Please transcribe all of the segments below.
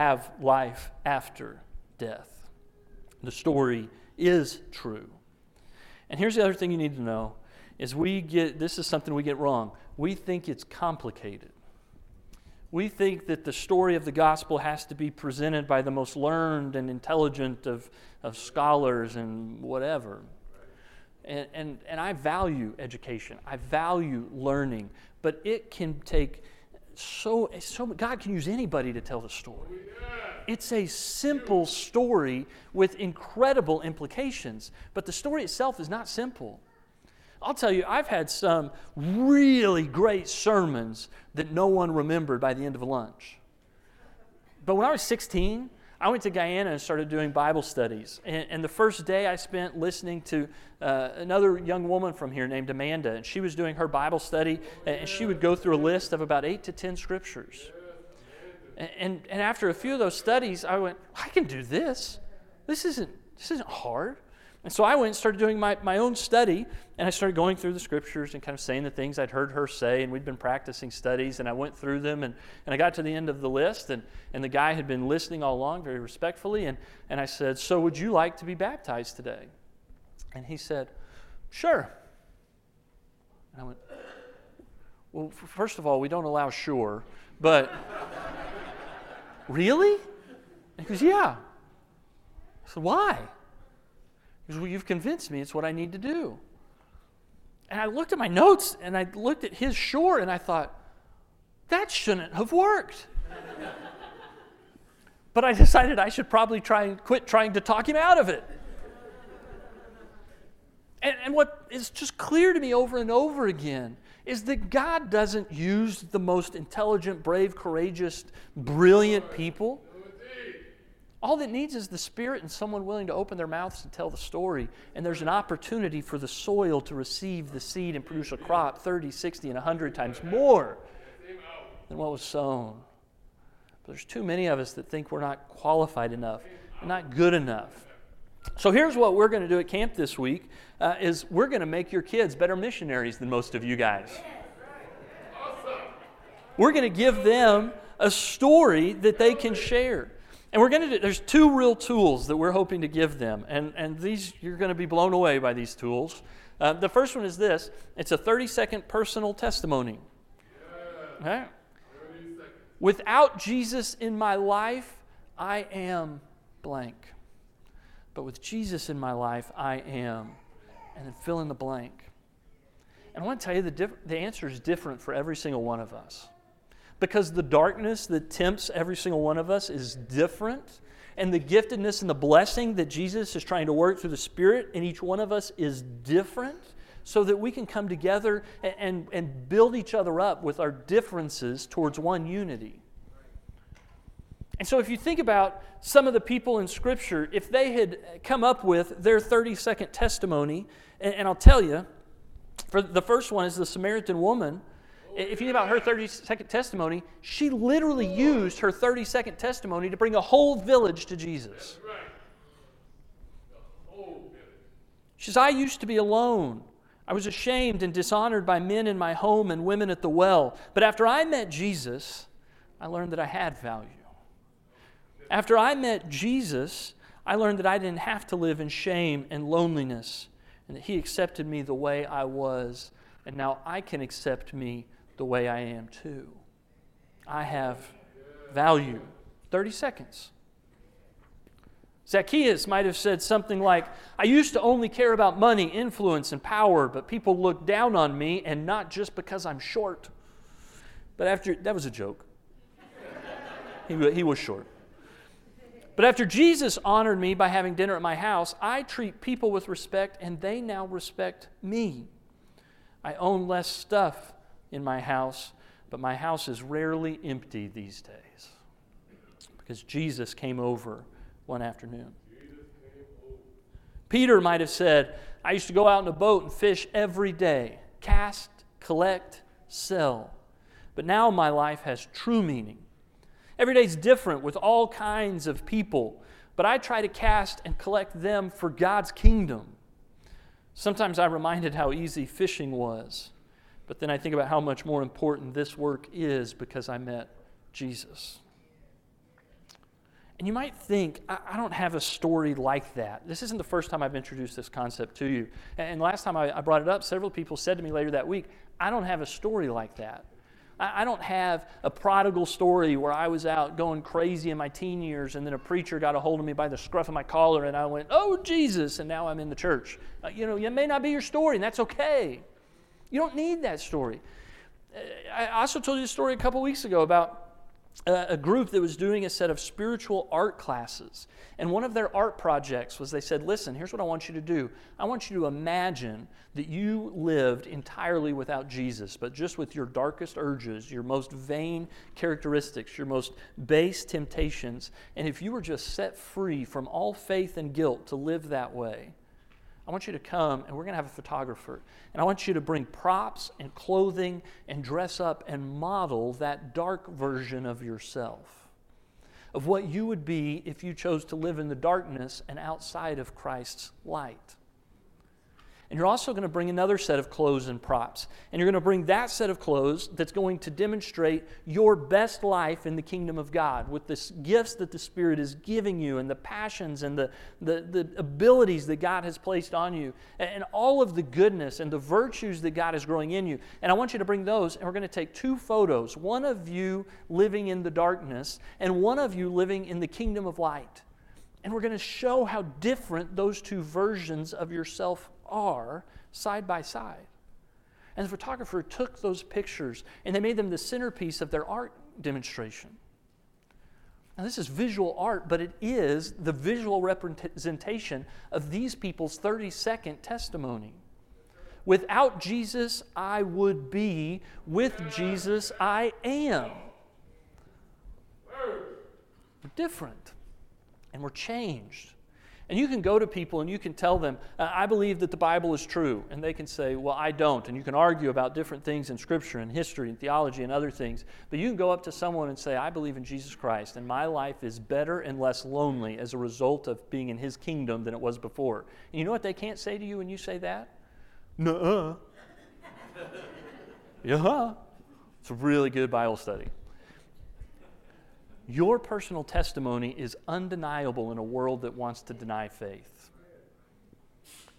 have life after death. The story is true. And here's the other thing you need to know is we get this is something we get wrong. We think it's complicated. We think that the story of the gospel has to be presented by the most learned and intelligent of, of scholars and whatever. And, and, and I value education, I value learning, but it can take so, so God can use anybody to tell the story. It's a simple story with incredible implications, but the story itself is not simple. I'll tell you, I've had some really great sermons that no one remembered by the end of lunch. But when I was 16, I went to Guyana and started doing Bible studies. And, and the first day I spent listening to uh, another young woman from here named Amanda, and she was doing her Bible study, and she would go through a list of about eight to ten scriptures. And, and, and after a few of those studies, I went, I can do this. This isn't, this isn't hard. And so I went and started doing my, my own study, and I started going through the scriptures and kind of saying the things I'd heard her say, and we'd been practicing studies, and I went through them, and, and I got to the end of the list, and, and the guy had been listening all along very respectfully, and, and I said, So would you like to be baptized today? And he said, Sure. And I went, Well, first of all, we don't allow sure, but really? And he goes, Yeah. I said, Why? Well, you've convinced me it's what I need to do. And I looked at my notes and I looked at his shore and I thought, that shouldn't have worked. but I decided I should probably try and quit trying to talk him out of it. And, and what is just clear to me over and over again is that God doesn't use the most intelligent, brave, courageous, brilliant people all that needs is the Spirit and someone willing to open their mouths and tell the story. And there's an opportunity for the soil to receive the seed and produce a crop 30, 60, and 100 times more than what was sown. But there's too many of us that think we're not qualified enough, and not good enough. So here's what we're going to do at camp this week: uh, is we're going to make your kids better missionaries than most of you guys. We're going to give them a story that they can share. And we're going to do, there's two real tools that we're hoping to give them. And, and these, you're going to be blown away by these tools. Uh, the first one is this it's a 30 second personal testimony. Okay? Without Jesus in my life, I am blank. But with Jesus in my life, I am. And then fill in the blank. And I want to tell you the, diff- the answer is different for every single one of us because the darkness that tempts every single one of us is different. And the giftedness and the blessing that Jesus is trying to work through the Spirit in each one of us is different so that we can come together and, and, and build each other up with our differences towards one unity. And so, if you think about some of the people in Scripture, if they had come up with their 30 second testimony, and, and I'll tell you, for the first one is the Samaritan woman if you think about her 30 second testimony, she literally used her 30 second testimony to bring a whole village to Jesus. She says, I used to be alone. I was ashamed and dishonored by men in my home and women at the well. But after I met Jesus, I learned that I had value. After I met Jesus, I learned that I didn't have to live in shame and loneliness, and that He accepted me the way I was, and now I can accept me the way I am too. I have value. 30 seconds. Zacchaeus might have said something like, I used to only care about money, influence, and power, but people look down on me, and not just because I'm short. But after, that was a joke. he, he was short. But after Jesus honored me by having dinner at my house, I treat people with respect, and they now respect me. I own less stuff in my house, but my house is rarely empty these days because Jesus came over one afternoon. Peter might have said, I used to go out in a boat and fish every day, cast, collect, sell. But now my life has true meaning. Every day is different with all kinds of people, but I try to cast and collect them for God's kingdom. Sometimes I'm reminded how easy fishing was. But then I think about how much more important this work is because I met Jesus. And you might think, I, I, don't have a story like that. This isn't the first time I've introduced this concept to you. And last time I, I brought it up, several people said to me later that week, I don't have a story like that. I, don't have a prodigal story where I was out going crazy in my teen years and then a preacher got a hold of me by the scruff of my collar and I went, Oh, Jesus, and now I'm in the church. Uh, you know, it may not be your story, and that's okay. You don't need that story. Uh, I also told you a story a couple weeks ago about a group that was doing a set of spiritual art classes. And one of their art projects was they said, Listen, here's what I want you to do. I want you to imagine that you lived entirely without Jesus, but just with your darkest urges, your most vain characteristics, your most base temptations. And if you were just set free from all faith and guilt to live that way, I want you to come and we're going to have a photographer. And I want you to bring props and clothing and dress up and model that dark version of yourself, of what you would be if you chose to live in the darkness and outside of Christ's light. And you're also going to bring another set of clothes and props. And you're going to bring that set of clothes that's going to demonstrate your best life in the kingdom of God with the gifts that the Spirit is giving you and the passions and the, the, the abilities that God has placed on you and all of the goodness and the virtues that God is growing in you. And I want you to bring those, and we're going to take two photos one of you living in the darkness and one of you living in the kingdom of light. And we're going to show how different those two versions of yourself are side by side. And the photographer took those pictures and they made them the centerpiece of their art demonstration. Now, this is visual art, but it is the visual representation of these people's 30 second testimony. Without Jesus, I would be. With Jesus, I am. We're different and we're changed. And you can go to people and you can tell them, I believe that the Bible is true. And they can say, Well, I don't. And you can argue about different things in Scripture and history and theology and other things. But you can go up to someone and say, I believe in Jesus Christ, and my life is better and less lonely as a result of being in His kingdom than it was before. And you know what they can't say to you when you say that? Nuh uh. yeah. It's a really good Bible study. Your personal testimony is undeniable in a world that wants to deny faith.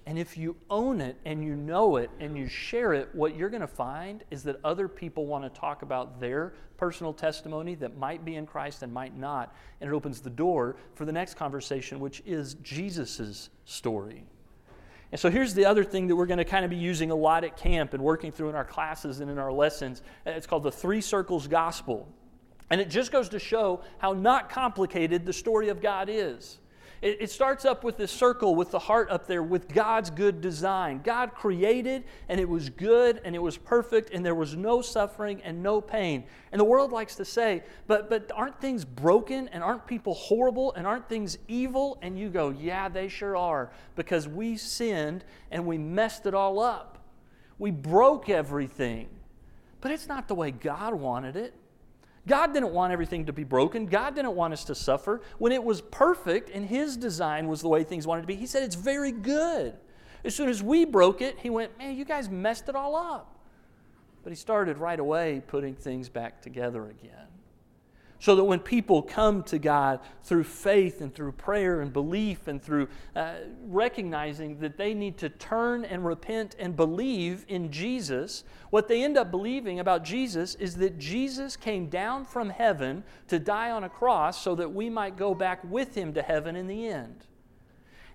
And if you own it and you know it and you share it, what you're going to find is that other people want to talk about their personal testimony that might be in Christ and might not. And it opens the door for the next conversation, which is Jesus' story. And so here's the other thing that we're going to kind of be using a lot at camp and working through in our classes and in our lessons. It's called the Three Circles Gospel. And it just goes to show how not complicated the story of God is. It, it, starts up with this circle with the heart up there with God's good design. God created and it was good and it was perfect and there was no suffering and no pain. And the world likes to say, but, but aren't things broken and aren't people horrible and aren't things evil? And you go, yeah, they sure are because we sinned and we messed it all up. We broke everything. But it's not the way God wanted it. God didn't want everything to be broken. God didn't want us to suffer. When it was perfect and His design was the way things wanted to be, He said it's very good. As soon as we broke it, He went, Man, you guys messed it all up. But He started right away putting things back together again so that when people come to God through faith and through prayer and belief and through uh, recognizing that they need to turn and repent and believe in Jesus, what they end up believing about Jesus is that Jesus came down from heaven to die on a cross so that we might go back with him to heaven in the end.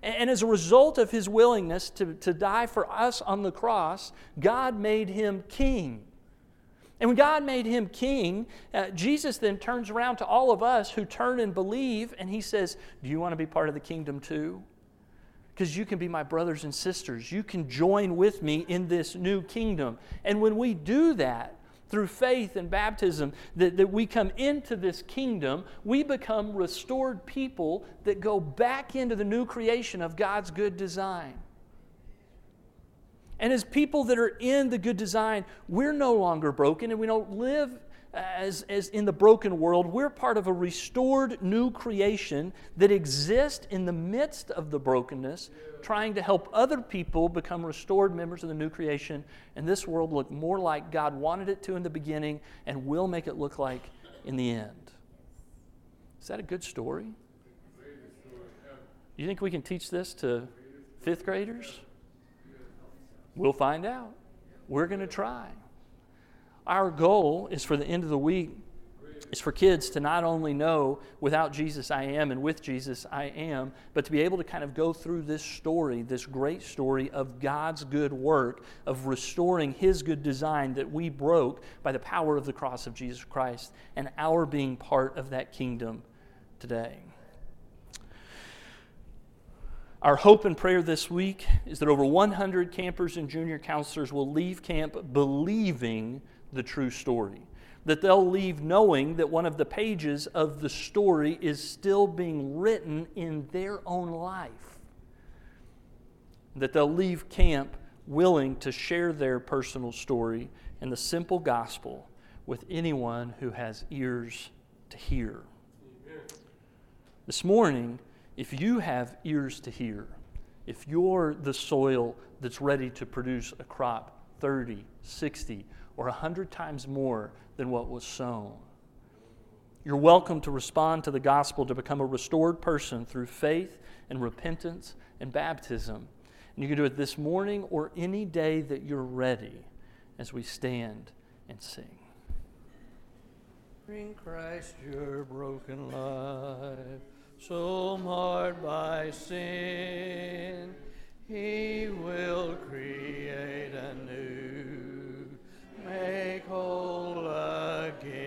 And, as a result of his willingness to, to die for us on the cross, God made him king. And when God made him king, uh, Jesus then turns around to all of us who turn and believe, and he says, Do you want to be part of the kingdom too? Because you can be my brothers and sisters. You can join with me in this new kingdom. And when we do that, through faith and baptism, that, that we come into this kingdom, we become restored people that go back into the new creation of God's good design. And as people that are in the good design, we're no longer broken and we don't live as, as in the broken world. We're part of a restored new creation that exists in the midst of the brokenness, trying to help other people become restored members of the new creation. And this world look more like God wanted it to in the beginning and will make it look like in the end. Is that a good story? You think we can teach this to fifth graders? We'll find out. We're going to try. Our goal is for the end of the week is for kids to not only know without Jesus I am and with Jesus I am, but to be able to kind of go through this story, this great story of God's good work of restoring His good design that we broke by the power of the cross of Jesus Christ and our being part of that kingdom today. Our hope and prayer this week is that over 100 campers and junior counselors will leave camp believing the true story that they'll leave knowing that one of the pages of the story is still being written in their own life. That they'll leave camp willing to share their personal story and the simple gospel with anyone who has ears to hear. This morning, if you have ears to hear, if you're the soil that's ready to produce a crop 30, 60, or 100 times more than what was sown. You're welcome to respond to the gospel to become a restored person through faith and repentance and baptism. And you can do it this morning or any day that you're ready as we stand and sing. In Christ your broken life, so marred by sin, he will create anew, make whole again.